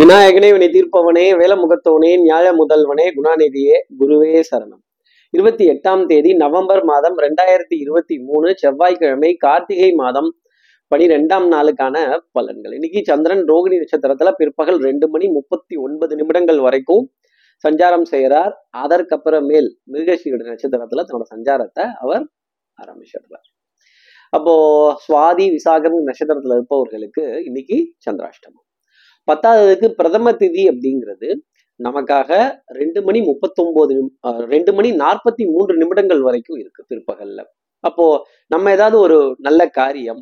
விநாயகனே வினை தீர்ப்பவனே வேலமுகத்தவனே நியாய முதல்வனே குணாநிதியே குருவே சரணம். இருபத்தி எட்டாம் தேதி நவம்பர் மாதம் ரெண்டாயிரத்தி இருபத்தி மூணு செவ்வாய்க்கிழமை கார்த்திகை மாதம் பனிரெண்டாம் நாளுக்கான பலன்கள். இன்னைக்கு சந்திரன் ரோகிணி நட்சத்திரத்துல பிற்பகல் ரெண்டு மணி முப்பத்தி ஒன்பது நிமிடங்கள் வரைக்கும் சஞ்சாரம் செய்கிறார் அதற்கப்புறமேல் மிருகசீட நட்சத்திரத்துல தன்னோட சஞ்சாரத்தை அவர் ஆரம்பிச்சிடுறார். அப்போ சுவாதி விசாகம் நட்சத்திரத்துல இருப்பவர்களுக்கு இன்னைக்கு சந்திராஷ்டமம். பத்தாவதுக்கு பிரதம திதி அப்படிங்கிறது நமக்காக ரெண்டு மணி முப்பத்தொன்பது ரெண்டு மணி நாற்பத்தி மூன்று நிமிடங்கள் வரைக்கும் இருக்கு பிற்பகல்ல. அப்போ நம்ம ஏதாவது ஒரு நல்ல காரியம்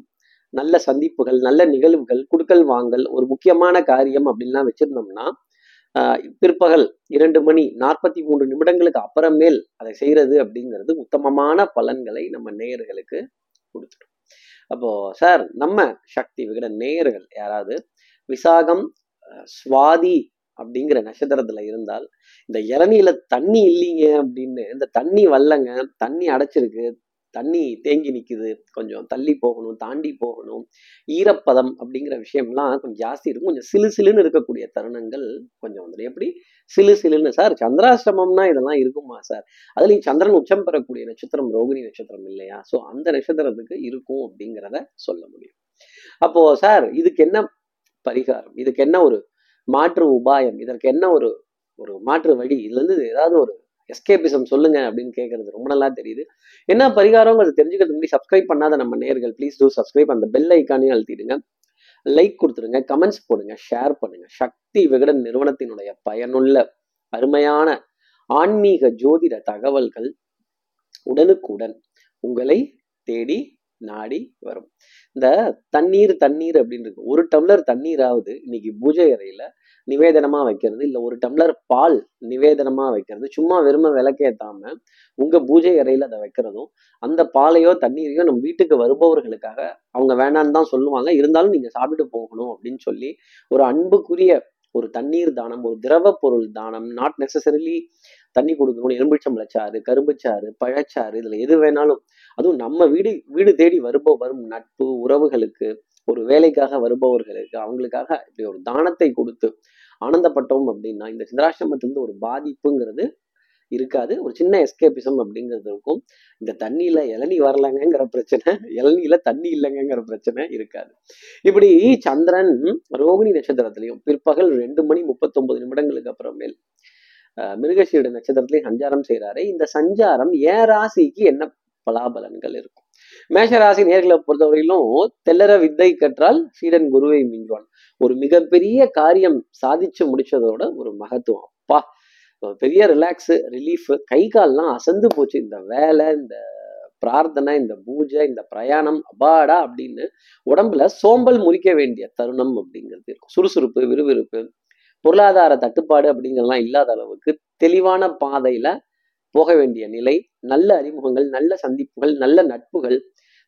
நல்ல சந்திப்புகள் நல்ல நிகழ்வுகள் குடுக்கல் வாங்கல் ஒரு முக்கியமான காரியம் அப்படின்லாம் வச்சிருந்தோம்னா பிற்பகல் இரண்டு மணி நாற்பத்தி மூன்று நிமிடங்களுக்கு அப்புறமேல் அதை செய்யறது அப்படிங்கிறது உத்தமமான பலன்களை நம்ம நேயர்களுக்கு கொடுத்துடும். அப்போ சார் நம்ம சக்தி விகட நேயர்கள் யாராவது விசாகம் சுவாதி அப்படிங்கிற நட்சத்திரத்துல இருந்தால் இந்த இளநில தண்ணி இல்லைங்க அப்படின்னு இந்த தண்ணி வரலங்க தண்ணி அடைச்சிருக்கு தண்ணி தேங்கி நிற்குது கொஞ்சம் தள்ளி போகணும் தாண்டி போகணும் ஈரப்பதம் அப்படிங்கிற விஷயம்லாம் கொஞ்சம் ஜாஸ்தி இருக்கும். கொஞ்சம் சிலு சிலுன்னு இருக்கக்கூடிய தருணங்கள் கொஞ்சம் வந்துடும். எப்படி? சிலு சிலுன்னு. சார் சந்திராசிரமம்னா இதெல்லாம் இருக்குமா சார்? அதுலேயும் சந்திரன் உச்சம் பெறக்கூடிய நட்சத்திரம் ரோகிணி நட்சத்திரம் இல்லையா? ஸோ அந்த நட்சத்திரத்துக்கு இருக்கும் அப்படிங்கிறத சொல்ல முடியும். அப்போ சார் இதுக்கு என்ன பரிகாரம். இதுக்கு என்ன ஒரு மாற்று உபாயம்? இதற்கு என்ன ஒரு ஒரு மாற்று வழி? இதுலேருந்து ஏதாவது ஒரு எஸ்கேபிசம் சொல்லுங்க அப்படின்னு கேட்கறது ரொம்ப நல்லா தெரியுது. என்ன பரிகாரங்கிறது தெரிஞ்சுக்கிறது முன்னாடி சப்ஸ்கிரைப் பண்ணாத நம்ம நேர்கள் ப்ளீஸ் டூ சப்ஸ்கிரைப் அந்த பெல் ஐக்கானே அழுத்திடுங்க. லைக் கொடுத்துருங்க கமெண்ட்ஸ் போடுங்க ஷேர் பண்ணுங்க. சக்தி விகடன் நிறுவனத்தினுடைய பயனுள்ள அருமையான ஆன்மீக ஜோதிட தகவல்கள் உடனுக்குடன் உங்களை தேடி நாடி வரும். இந்த தண்ணீர் தண்ணீர் அப்படின்னு இருக்கு. ஒரு டம்ளர் தண்ணீராவது இன்னைக்கு பூஜை அறையில நிவேதனமா வைக்கிறது இல்ல ஒரு டம்ளர் பால் நிவேதனமா வைக்கிறது சும்மா வெறும விளக்கேத்தாம உங்க பூஜை அறையில அதை வைக்கிறதும் அந்த பாலையோ தண்ணீரையோ நம்ம வீட்டுக்கு வருபவர்களுக்காக அவங்க வேணான்னு தான் சொல்லுவாங்க. இருந்தாலும் நீங்க சாப்பிட்டு போகணும் அப்படின்னு சொல்லி ஒரு அன்புக்குரிய ஒரு தண்ணீர் தானம் ஒரு திரவ பொருள் தானம் நாட் நெசசரிலி தண்ணி கொடுக்கணும் எலும்பிச்சம்பளச்சாறு கரும்புச்சாறு பழச்சாறு இதுல எது வேணாலும். அதுவும் நம்ம வீடு வீடு தேடி வருப வரும் நட்பு உறவுகளுக்கு ஒரு வேலைக்காக வருபவர்களுக்கு அவங்களுக்காக இப்படி ஒரு தானத்தை கொடுத்து ஆனந்தப்பட்டோம் அப்படின்னா இந்த சிந்தராசிரமத்திலிருந்து ஒரு பாதிப்புங்கிறது இருக்காது. ஒரு சின்ன எஸ்கேபிசம் அப்படிங்கிறது இருக்கும். இந்த தண்ணியில இளநீ வரலங்கிற பிரச்சனை இளநியில தண்ணி இல்லைங்கிற பிரச்சனை இருக்காது. இப்படி சந்திரன் ரோகிணி நட்சத்திரத்திலையும் பிற்பகல் ரெண்டு மணி முப்பத்தொன்பது நிமிடங்களுக்கு அப்புறமேல் மிருகசீட நட்சத்திரத்திலையும் சஞ்சாரம் செய்கிறாரு இந்த சஞ்சாரம் ஏன் ராசிக்கு என்ன பலாபலன்கள் இருக்கும்? மேஷராசி நேர்களை பொறுத்தவரையிலும் தெல்லற வித்தை கற்றால் சீடன் குருவை மிஞ்சுவான். ஒரு மிகப்பெரிய காரியம் சாதிச்சு முடிச்சதோட ஒரு மகத்துவம். அப்பா பெரிய ரிலாக்ஸ் ரிலீஃப் கை கால்லாம் அசந்து போச்சு. இந்த வேலை இந்த பிரார்த்தனை இந்த பூஜை இந்த பிரயாணம் அபாடா அப்படின்னு உடம்புல சோம்பல் முறிக்க வேண்டிய தருணம் அப்படிங்கிறது இருக்கும். சுறுசுறுப்பு விறுவிறுப்பு பொருளாதார தட்டுப்பாடு அப்படிங்கிறதெல்லாம் இல்லாத அளவுக்கு தெளிவான பாதையில போக வேண்டிய நிலை நல்ல அறிமுகங்கள் நல்ல சந்திப்புகள் நல்ல நட்புகள்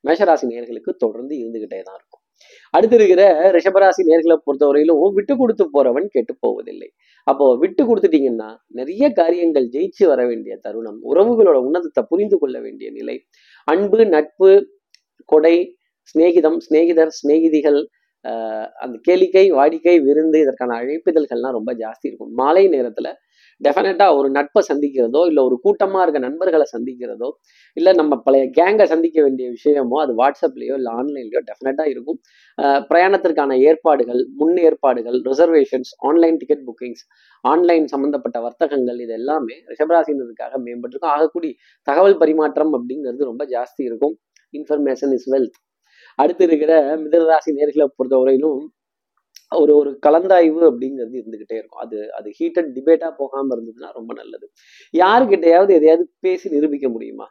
மேஷராசி நேர்களுக்கு தொடர்ந்து இருந்துகிட்டே தான் இருக்கும். அடுத்து இருக்கிற ரிஷபராசி நேர்களை பொறுத்தவரையிலும் விட்டு கொடுத்து போறவன் கெட்டு போவதில்லை. அப்போ விட்டு கொடுத்துட்டீங்கன்னா நிறைய காரியங்கள் ஜெயிச்சு வர வேண்டிய தருணம் உறவுகளோட உன்னதத்தை புரிந்து கொள்ள வேண்டிய நிலை அன்பு நட்பு கொடை சிநேகிதம் சிநேகிதர் சிநேகிதிகள் அந்த கேளிக்கை வாடிக்கை விருந்து இதற்கான அழைப்பிதழ்கள்லாம் ரொம்ப ஜாஸ்தி இருக்கும். மாலை நேரத்தில் டெஃபினட்டாக ஒரு நட்பை சந்திக்கிறதோ இல்லை ஒரு கூட்டமாக இருக்க நண்பர்களை சந்திக்கிறதோ இல்லை நம்ம பழைய கேங்கை சந்திக்க வேண்டிய விஷயமோ அது வாட்ஸ்அப்லேயோ இல்லை ஆன்லைன்லையோ டெஃபினட்டாக இருக்கும். பிரயாணத்திற்கான ஏற்பாடுகள் முன் ஏற்பாடுகள் reservations online ticket bookings online சம்மந்தப்பட்ட வர்த்தகங்கள் இது எல்லாமே ரிஷபராசினருக்காக மேம்பட்டிருக்கும். ஆகக்கூடிய தகவல் பரிமாற்றம் அப்படிங்கிறது ரொம்ப ஜாஸ்தி இருக்கும். இன்ஃபர்மேஷன் இஸ் வெல்த் அடுத்து இருக்கிற மிதனராசி நேர்களை பொறுத்தவரையிலும் ஒரு ஒரு கலந்தாய்வு அப்படிங்கிறது இருந்துகிட்டே இருக்கும். அது அது ஹீட்டட் டிபேட்டா போகாம இருந்ததுன்னா ரொம்ப நல்லது. யாருக்கிட்டையாவது எதையாவது பேசி நிரூபிக்க முடியுமா?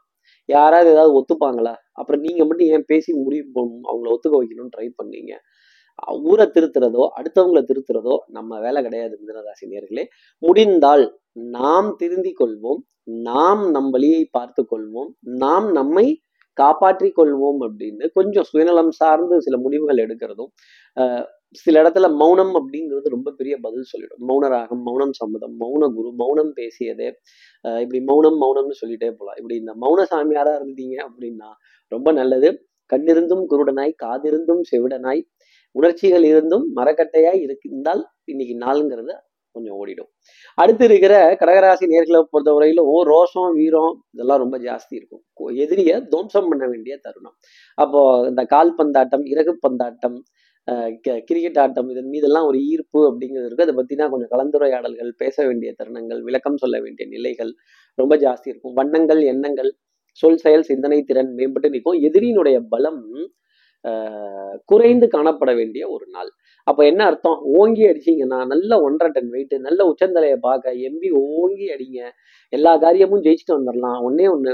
யாராவது ஏதாவது ஒத்துப்பாங்களா? அப்புறம் நீங்க மட்டும் ஏன் பேசி முடிவு அவங்கள ஒத்துக்க வைக்கணும்னு ட்ரை பண்ணீங்க? ஊரை திருத்துறதோ அடுத்தவங்களை திருத்துறதோ நம்ம வேலை கிடையாது மிதனராசி நேர்களே. முடிந்தால் நாம் திருந்திக் கொள்வோம். நாம் நம் வழியை பார்த்து கொள்வோம். நாம் நம்மை காப்பாற்றிக் கொள்வோம் அப்படின்னு கொஞ்சம் சுயநலம் சார்ந்து சில முடிவுகள் எடுக்கிறதும் சில இடத்துல மௌனம் அப்படிங்கிறது ரொம்ப பெரிய பதில் சொல்லிடும். மௌன ராகம் மௌனம் சம்மதம் மௌன குரு மௌனம் பேசியதே இப்படி மௌனம் மௌனம்னு சொல்லிட்டே போகலாம் இப்படி இந்த மௌன சாமியாரா இருந்தீங்க அப்படின்னா ரொம்ப நல்லது. கண்ணிருந்தும் குருடனாய் காதிருந்தும் செவிடனாய் உணர்ச்சிகள் இருந்தும் மரக்கட்டையாய் இருந்தால் இன்னைக்கு நாளுங்கிறது கொஞ்சம் ஓடிடும். அடுத்து இருக்கிற கடகராசி நேர்களை பொறுத்தவரையிலும் ரோஷம் வீரம் இதெல்லாம் ரொம்ப ஜாஸ்தி இருக்கும். எதிரியை எதிரிய துவம்சம் பண்ண வேண்டிய தருணம். அப்போ இந்த கால் பந்தாட்டம் இறகு பந்தாட்டம் கிரிக்கெட் ஆட்டம் இதன் மீதெல்லாம் ஒரு ஈர்ப்பு அப்படிங்கிறது இருக்கு. அதை பத்தினா கொஞ்சம் கலந்துரையாடல்கள் பேச வேண்டிய தருணங்கள் விளக்கம் சொல்ல வேண்டிய நிலைகள் ரொம்ப ஜாஸ்தி இருக்கும். வண்ணங்கள் எண்ணங்கள் சொல் செயல் சிந்தனை திறன் மேம்பட்டு நிற்கும். எதிரியினுடைய பலம் குறைந்து காணப்பட வேண்டிய ஒரு நாள். அப்போ என்ன அர்த்தம்? ஓங்கி அடிச்சீங்கன்னா நல்ல ஒன்றரை டன் வெயிட் நல்ல உச்சந்தலையை பார்க்க எம்பி ஓங்கி அடிங்க. எல்லா காரியமும் ஜெயிச்சுட்டு வந்துடலாம் ஒன்னே ஒன்று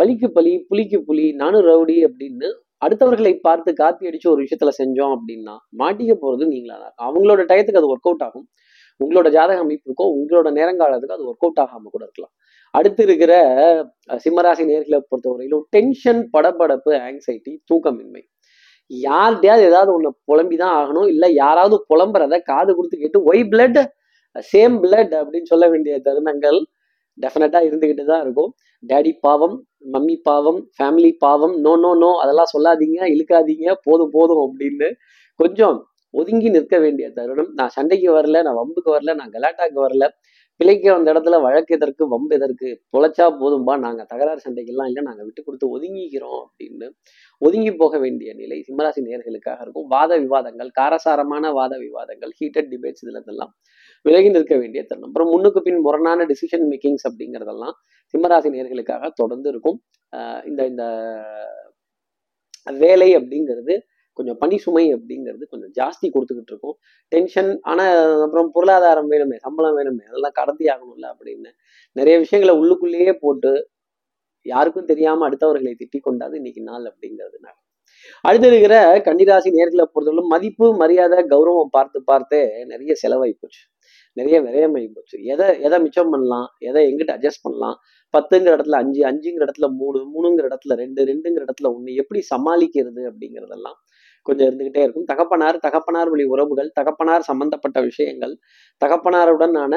பலிக்கு பலி புலிக்கு புலி நானும் ரவுடி அப்படின்னு அடுத்தவர்களை பார்த்து காப்பி அடிச்சு ஒரு விஷயத்துல செஞ்சோம் அப்படின்னா மாட்டிக்க போறது நீங்களா தான் அவங்களோட டயத்துக்கு அது ஒர்க் அவுட் ஆகும். உங்களோட ஜாதக அமைப்புக்கோ உங்களோட நேரங்காலத்துக்கோ அது ஒர்க் அவுட் ஆகாம கூட இருக்கலாம். அடுத்து இருக்கிற சிம்மராசி நேர்களை பொறுத்தவரையிலும் டென்ஷன் படபடப்பு ஆங்ஸைட்டி தூக்கமின்மை. யார்கிட்டயாவது ஏதாவது ஒன்று புலம்பி தான் ஆகணும். இல்லை யாராவது புலம்புறத காது கொடுத்து கேட்டு ஒய் பிளட் சேம் பிளட் அப்படின்னு சொல்ல வேண்டிய தருணங்கள் டெஃபினட்டாக இருந்துக்கிட்டு தான் இருக்கும். டேடி பாவம் மம்மி பாவம் ஃபேமிலி பாவம் நோ நோ நோ அதெல்லாம் சொல்லாதீங்க இழுக்காதீங்க போதும் போதும் அப்படின்னு கொஞ்சம் ஒதுங்கி நிற்க வேண்டிய தருணம். நான் சண்டைக்கு வரல நான் வம்புக்கு வரல நான் கலாட்டாக்கு வரல. பிழைக்க வந்த இடத்துல வழக்கு எதற்கு வம்பு எதற்கு தொலைச்சா போதும்பா நாங்கள் தகராறு சண்டைக்கெல்லாம் இல்லை நாங்க விட்டு கொடுத்து ஒதுங்கிக்கிறோம் அப்படின்னு ஒதுங்கி போக வேண்டிய நிலை சிம்மராசி நேர்களுக்காக இருக்கும். வாத விவாதங்கள் காரசாரமான வாத விவாதங்கள் ஹீட்டட் டிபேட்ஸ் இதுல இதெல்லாம் விலகி நிற்க வேண்டிய தருணம். அப்புறம் முன்னுக்கு பின் முரணான டிசிஷன் மேக்கிங்ஸ் அப்படிங்கிறதெல்லாம் சிம்மராசி நேர்களுக்காக தொடர்ந்து இருக்கும். ஆஹ் இந்த இந்த வேலை அப்படிங்கிறது கொஞ்சம் பணி சுமை அப்படிங்கிறது கொஞ்சம் ஜாஸ்தி கொடுத்துக்கிட்டு இருக்கும். டென்ஷன் ஆனா அப்புறம் பொருளாதாரம் வேணுமே சம்பளம் வேணுமே அதெல்லாம் கடத்தி ஆகணும்ல அப்படின்னு நிறைய விஷயங்களை உள்ளுக்குள்ளேயே போட்டு யாருக்கும் தெரியாம அடுத்தவர்களை திட்டி கொண்டாது இன்னைக்கு நாள் அப்படிங்கிறதுனால. அடுத்து இருக்கிற கன்னிராசி நேர்களை பொறுத்தவரை மதிப்பு மரியாதை கௌரவம் பார்த்து பார்த்தே நிறைய செலவாகி போச்சு. நிறைய விரயமாகி போச்சு. எதை எதை மிச்சம் பண்ணலாம் எதை எங்கிட்ட அட்ஜஸ்ட் பண்ணலாம்? பத்துங்கிற இடத்துல அஞ்சு அஞ்சுங்கிற இடத்துல மூணு மூணுங்கிற இடத்துல ரெண்டு ரெண்டுங்கிற இடத்துல ஒண்ணு எப்படி சமாளிக்கிறது அப்படிங்கிறதெல்லாம் கொஞ்சம் இருந்துகிட்டே இருக்கும். தகப்பனார் தகப்பனார் வழி உறவுகள் தகப்பனார் சம்பந்தப்பட்ட விஷயங்கள் தகப்பனாருடனான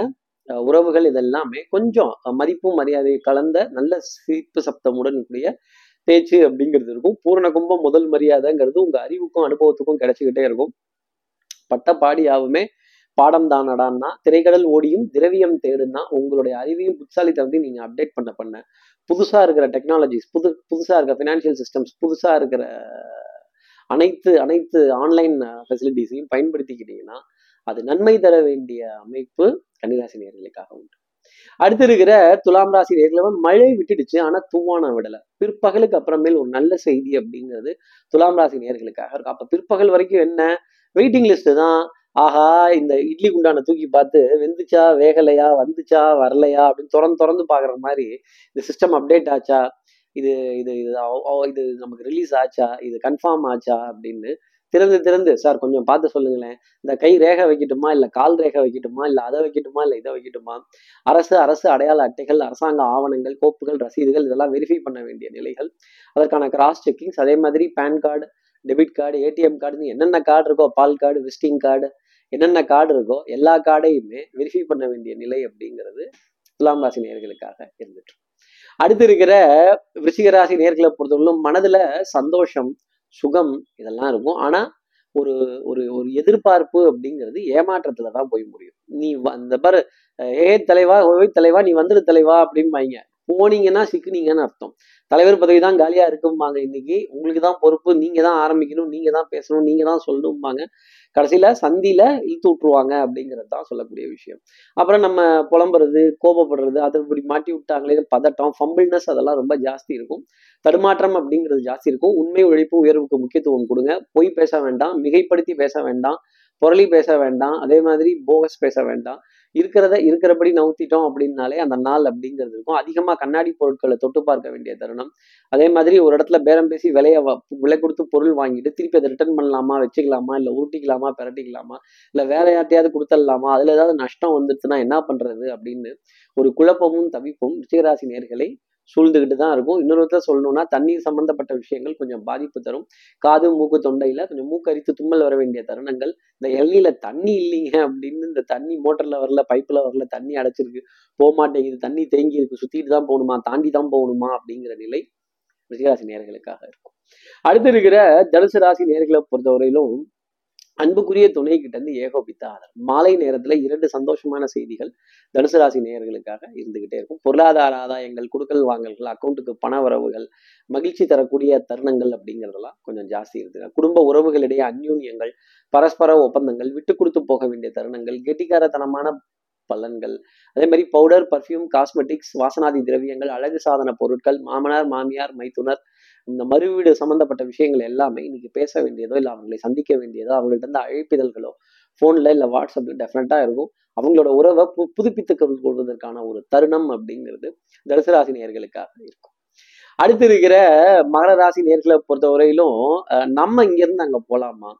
உறவுகள் இதெல்லாமே கொஞ்சம் மதிப்பு மதிப்பும் மரியாதை கலந்த நல்ல சிரிப்பு சப்தமுடன் கூடிய பேச்சு அப்படிங்கிறது இருக்கும். பூரண கும்பம் முதல் மரியாதைங்கிறது உங்க அறிவுக்கும் அனுபவத்துக்கும் கிடைச்சிக்கிட்டே இருக்கும். பட்ட பாடியாவுமே பாடம் தானடான்னா திரைக்கடல் ஓடியும் திரவியம் தேடுன்னா உங்களுடைய அறிவையும் புத்தாலித்தனத்தையும் நீங்க அப்டேட் பண்ண பண்ண புதுசா இருக்கிற டெக்னாலஜிஸ் புது புதுசா இருக்கிற ஃபினான்ஷியல் சிஸ்டம்ஸ் புதுசா இருக்கிற அனைத்து அனைத்து ஆன்லைன் ஃபெசிலிட்டிஸையும் பயன்படுத்திக்கிட்டீங்கன்னா அது நன்மை தர வேண்டிய அமைப்பு கன்னிராசி நேர்களுக்காக உண்டு. அடுத்து இருக்கிற துலாம் ராசி நேர்களை மழை விட்டுடுச்சு ஆனா தூவான விடலை. பிற்பகலுக்கு அப்புறமேல் ஒரு நல்ல செய்தி அப்படிங்கிறது துலாம் ராசி நேர்களுக்காக இருக்கும். அப்ப பிற்பகல் வரைக்கும் என்ன? வெயிட்டிங் லிஸ்ட் தான். ஆஹா இந்த இட்லி குண்டான தூக்கி பார்த்து வெந்துச்சா வேகலையா வந்துச்சா வரலையா அப்படின்னு திறந்து திறந்து பாக்குற மாதிரி இந்த சிஸ்டம் அப்டேட் ஆச்சா? இது இது இது இது நமக்கு ரிலீஸ் ஆச்சா? இது கன்ஃபார்ம் ஆச்சா? அப்படின்னு திறந்து திறந்து சார் கொஞ்சம் பார்த்து சொல்லுங்களேன். இந்த கை ரேகை வைக்கட்டுமா? இல்லை கால் ரேகை வைக்கட்டுமா? இல்லை அதை வைக்கட்டுமா? இல்லை இதை வைக்கட்டுமா? அரசு அரசு அடையாள அட்டைகள் அரசாங்க ஆவணங்கள் கோப்புகள் ரசீதுகள் இதெல்லாம் வெரிஃபை பண்ண வேண்டிய நிலைகள். அதற்கான கிராஸ் செக்கிங்ஸ் அதே மாதிரி pan card debit card ATM கார்டுன்னு என்னென்ன கார்டு இருக்கோ பால் கார்டு விசிட்டிங் கார்டு என்னென்ன கார்டு இருக்கோ எல்லா கார்டையுமே வெரிஃபை பண்ண வேண்டிய நிலை அப்படிங்கிறது துலாம் ராசி நேர்களுக்காக இருந்துட்டு அடுத்து இருக்கிற விருச்சிகராசி நேர்களை பொறுத்தவரையிலும் மனதுல சந்தோஷம் சுகம் இதெல்லாம் இருக்கும். ஆனா ஒரு ஒரு ஒரு எதிர்பார்ப்பு அப்படிங்கிறது ஏமாற்றத்துல தான் போய் முடியும். நீ வந்த பாரு ஏ தலைவா ஓய் தலைவா நீ வந்துடு தலைவா அப்படிம்பாங்க போனீங்கன்னா சிக்குனீங்கன்னு அர்த்தம். தலைவர் பதவி தான் காலியா இருக்கும்பாங்க இன்னைக்கு. உங்களுக்கு தான் பொறுப்பு. நீங்க தான் ஆரம்பிக்கணும். நீங்க தான் பேசணும். நீங்க தான் சொல்லணும்பாங்க. கடைசியில சந்தியில இழுத்து விட்டுருவாங்க அப்படிங்கிறது தான் சொல்லக்கூடிய விஷயம். அப்புறம் நம்ம புலம்புறது கோபப்படுறது அதை இப்படி மாட்டி விட்டாங்களே பதட்டம் ஃபம்பிள்னஸ் அதெல்லாம் ரொம்ப ஜாஸ்தி இருக்கும். தடுமாற்றம் அப்படிங்கிறது ஜாஸ்தி இருக்கும். உண்மை உழைப்பு உயர்வுக்கு முக்கியத்துவம் கொடுங்க. பொய் பேச வேண்டாம். மிகைப்படுத்தி பேச வேண்டாம். புரளி பேச வேண்டாம் அதே மாதிரி போகஸ் பேச வேண்டாம். இருக்கிறத இருக்கிறபடி நவுத்திட்டோம் அப்படின்னாலே அந்த நாள் அப்படிங்கிறது இருக்கும். அதிகமாக கண்ணாடி பொருட்களை தொட்டு பார்க்க வேண்டிய தருணம். அதே மாதிரி ஒரு இடத்துல பேரம் பேசி விலையை வ- விலை கொடுத்து பொருள் வாங்கிட்டு திருப்பி அதை ரிட்டர்ன் பண்ணலாமா வச்சுக்கலாமா இல்லை உருட்டிக்கலாமா பிரட்டிக்கலாமா இல்லை வேற யார்ட்டையாவது கொடுத்துடலாமா அதில் ஏதாவது நஷ்டம் வந்துருச்சுன்னா என்ன பண்றது அப்படின்னு ஒரு குழப்பமும் தவிப்பும் ரிச்சிகராசி நேர்களை சூழ்ந்துகிட்டு தான் இருக்கும். இன்னொரு சொல்லணும்னா தண்ணீர் சம்பந்தப்பட்ட விஷயங்கள் கொஞ்சம் பாதிப்பு தரும். காது மூக்கு தொண்டையில கொஞ்சம் மூக்கரித்து தும்மல் வர வேண்டிய தருணங்கள். இந்த எல்லையில தண்ணி இல்லைங்க அப்படின்னு இந்த தண்ணி மோட்டர்ல வரல பைப்ல வரல தண்ணி அடைச்சிருக்கு. போக மாட்டேங்குது தண்ணி தேங்கி இருக்கு சுத்திட்டு தான் போகணுமா தாண்டி தான் போகணுமா அப்படிங்கிற நிலை ரிஷிராசி நேர்களுக்காக இருக்கும். அடுத்து இருக்கிற தனுசு ராசி நேர்களை பொறுத்தவரையிலும் அன்புக்குரிய துணை கிட்ட இருந்து ஏகோபித்த ஆதரவு. மாலை நேரத்துல இரண்டு சந்தோஷமான செய்திகள் தனுசு ராசி நேயர்களுக்காக இருந்துகிட்டே இருக்கும். பொருளாதார ஆதாயங்கள் குடுக்கல் வாங்கல்கள் அக்கௌண்ட்டுக்கு பண வரவுகள் மகிழ்ச்சி தரக்கூடிய தருணங்கள் அப்படிங்கிறதெல்லாம் கொஞ்சம் ஜாஸ்தி இருக்குது. குடும்ப உறவுகளிடையே அந்யூன்யங்கள் பரஸ்பர ஒப்பந்தங்கள் விட்டு கொடுத்து போக வேண்டிய தருணங்கள் கெட்டிக்காரத்தனமான பலன்கள். அதே மாதிரி பவுடர் பர்ஃப்யூம் காஸ்மெட்டிக்ஸ் வாசனாதி திரவியங்கள் அழகு சாதன பொருட்கள் மாமனார் மாமியார் மைத்துனர் இந்த மறுவீடு சம்பந்தப்பட்ட விஷயங்கள் எல்லாமே இன்னைக்கு பேச வேண்டியதோ இல்லை அவங்களை சந்திக்க வேண்டியதோ அவங்கள்ட்ட இருந்து அழைப்பிதழ்களோ ஃபோனில் இல்லை வாட்ஸ்அப்பில் டெஃபினட்டாக இருக்கும். அவங்களோட உறவை பு புதுப்பித்து கொள்வதற்கான ஒரு தருணம் அப்படிங்கிறது தனுசு நேர்களுக்காக இருக்கும். அடுத்து இருக்கிற மகர ராசி நேர்களை பொறுத்தவரையிலும் அஹ், நம்ம இங்கேருந்து அங்கே போகலாமா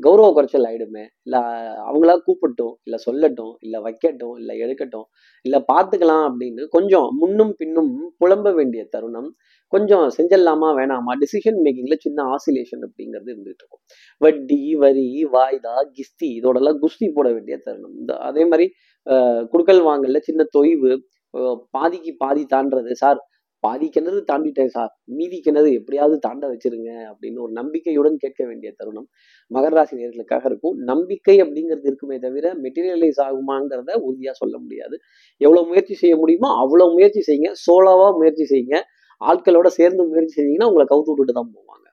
கௌரவ குறைச்சல் ஆயிடுமே. இல்லை அவங்களா கூப்பிட்டோம் இல்லை சொல்லட்டும் இல்லை வைக்கட்டும் இல்லை எடுக்கட்டும் இல்லை பார்த்துக்கலாம் அப்படின்னு கொஞ்சம் முன்னும் பின்னும் புலம்ப வேண்டிய தருணம் கொஞ்சம் செஞ்சிடலாமா வேணாமா டிசிஷன் மேக்கிங்கில் சின்ன ஆசிலேஷன் அப்படிங்கிறது இருந்துகிட்டு இருக்கும். வட்டி வரி வாய்தா கிஸ்தி இதோடலாம் குஸ்தி போட வேண்டிய தருணம். இந்த அதே மாதிரி குடுக்கல் வாங்கல சின்ன தொய்வு பாதிக்கு பாதி தாண்டது சார் பாதி கிணறு தாண்டிட்டேன் சார் மீதி கிணறு எப்படியாவது தாண்ட வச்சிருங்க அப்படின்னு ஒரு நம்பிக்கையுடன் கேட்க வேண்டிய தருணம் மகர ராசி நேர்களுக்காக இருக்கும். நம்பிக்கை அப்படிங்கிறது இருக்குமே தவிர மெட்டீரியலைஸ் ஆகுமாங்கிறத உறுதியாக சொல்ல முடியாது. எவ்வளோ முயற்சி செய்ய முடியுமோ அவ்வளோ முயற்சி செய்யுங்க. சோலோவாக முயற்சி செய்யுங்க. ஆட்களோட சேர்ந்து முயற்சி செஞ்சீங்கன்னா உங்களை கவுத்து விட்டுட்டு தான் போவாங்க.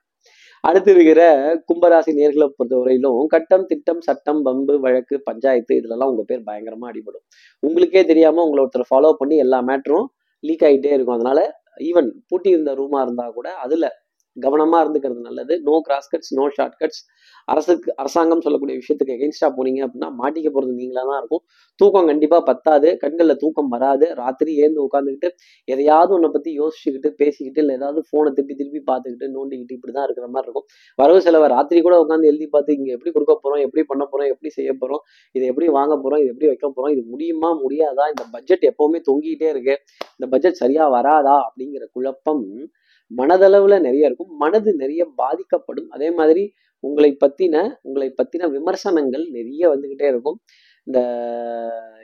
அடுத்து இருக்கிற கும்பராசி நேர்களை பொறுத்தவரையிலும் கட்டம் திட்டம் சட்டம் பம்பு வழக்கு பஞ்சாயத்து இதுலலாம் உங்க பேர் பயங்கரமா அடிபடும். உங்களுக்கே தெரியாம உங்களை ஒருத்தர் ஃபாலோ பண்ணி எல்லா மேட்டரும் லீக் ஆகிட்டே இருக்கும். அதனால ஈவன் பூட்டி இருந்த ரூமாக இருந்தால் கூட அதில் கவனமாக இருந்துக்கிறது நல்லது. No cross cuts no shortcuts அரசுக்கு அரசாங்கம் சொல்லக்கூடிய விஷயத்துக்கு எகென்ஸ்டாக போனீங்க அப்படின்னா மாட்டிக்க போகிறது நீங்களாக தான் இருக்கும். தூக்கம் கண்டிப்பாக பத்தாது. கண்களில் தூக்கம் வராது. ராத்திரி ஏந்து உட்காந்துக்கிட்டு எதையாவது ஒன்றை பற்றி யோசிச்சுக்கிட்டு பேசிக்கிட்டு இல்லை ஏதாவது ஃபோனை திருப்பி திருப்பி பார்த்துக்கிட்டு நோண்டிக்கிட்டு இப்படி தான் இருக்கிற மாதிரி இருக்கும். வரவு செலவை ராத்திரி கூட உட்காந்து எழுதி பார்த்து இங்கே எப்படி கொடுக்க போகிறோம் எப்படி பண்ண போகிறோம் எப்படி செய்ய போகிறோம் இதை எப்படி வாங்க போகிறோம் இது எப்படி வைக்க போகிறோம் இது முடியுமா முடியாதா இந்த பட்ஜெட் எப்போவுமே தொங்கிக்கிட்டே இருக்கு. இந்த பட்ஜெட் சரியாக வராதா அப்படிங்கிற குழப்பம் மனதளவுல நிறைய இருக்கும். மனது நிறைய பாதிக்கப்படும். அதே மாதிரி உங்களை பத்தின உங்களை பத்தின விமர்சனங்கள் நிறைய வந்துகிட்டே இருக்கும். இந்த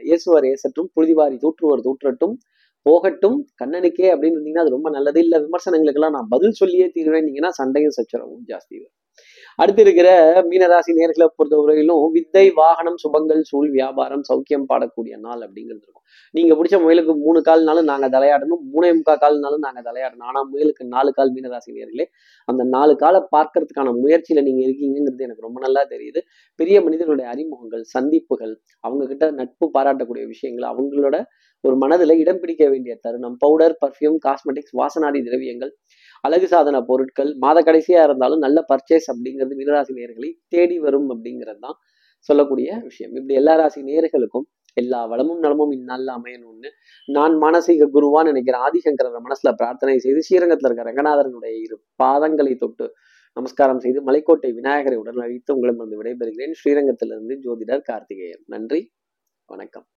இயேசுவர் ஏசற்றும் புழுதிவாரி தூற்றுவர் தூற்றட்டும் போகட்டும் கண்ணனுக்கே அப்படின்னு இருந்தீங்கன்னா அது ரொம்ப நல்லது. இல்லை விமர்சனங்களுக்கெல்லாம் நான் பதில் சொல்லியே தீர்வேன். சண்டையும் சச்சரவும் ஜாஸ்தி. வரும் அடுத்து இருக்கிற மீனராசி நேர்களை பொறுத்தவரையிலும் வித்தை வாகனம் சுபங்கள் சூழ் வியாபாரம் சௌக்கியம் பாடக்கூடிய நாள் அப்படிங்கிறது இருக்கும். நீங்க பிடிச்ச முயலுக்கு மூணு கால்னாலும் நாங்க தலையாடணும் மூணே முக்கால் கால்னாலும் நாங்க தலையாடணும். ஆனா முயலுக்கு நாலு கால் மீனராசி நேர்களே அந்த நாலு காலை பார்க்கறதுக்கான முயற்சியில நீங்க இருக்கீங்கிறது எனக்கு ரொம்ப நல்லா தெரியுது. பெரிய மனிதர்களுடைய அறிமுகங்கள் சந்திப்புகள் அவங்க கிட்ட நட்பு பாராட்டக்கூடிய விஷயங்கள் அவங்களோட ஒரு மனதில் இடம் பிடிக்க வேண்டிய தருணம் பவுடர் பர்ஃப்யூம் காஸ்மெட்டிக்ஸ் வாசனாதி திரவியங்கள் அழகு சாதன பொருட்கள் மாத கடைசியா இருந்தாலும் நல்ல பர்ச்சேஸ் அப்படிங்கிறது மீனராசி நேர்களை தேடி வரும் அப்படிங்கிறது தான் சொல்லக்கூடிய விஷயம். இப்படி எல்லா ராசி நேர்களுக்கும் எல்லா வளமும் நலமும் இந்நாளில் அமையணும்னு நான் மானசீக குருவான்னு நினைக்கிறேன் ஆதிசங்கரர் மனசுல பிரார்த்தனை செய்து ஸ்ரீரங்கத்தில் இருக்க ரங்கநாதரனுடைய இரு பாதங்களை தொட்டு நமஸ்காரம் செய்து மலைக்கோட்டை விநாயகரை உடன் அழித்து உங்களிடம் வந்து விடைபெறுகிறேன். ஸ்ரீரங்கத்திலிருந்து ஜோதிடர் கார்த்திகேயன். நன்றி. வணக்கம்.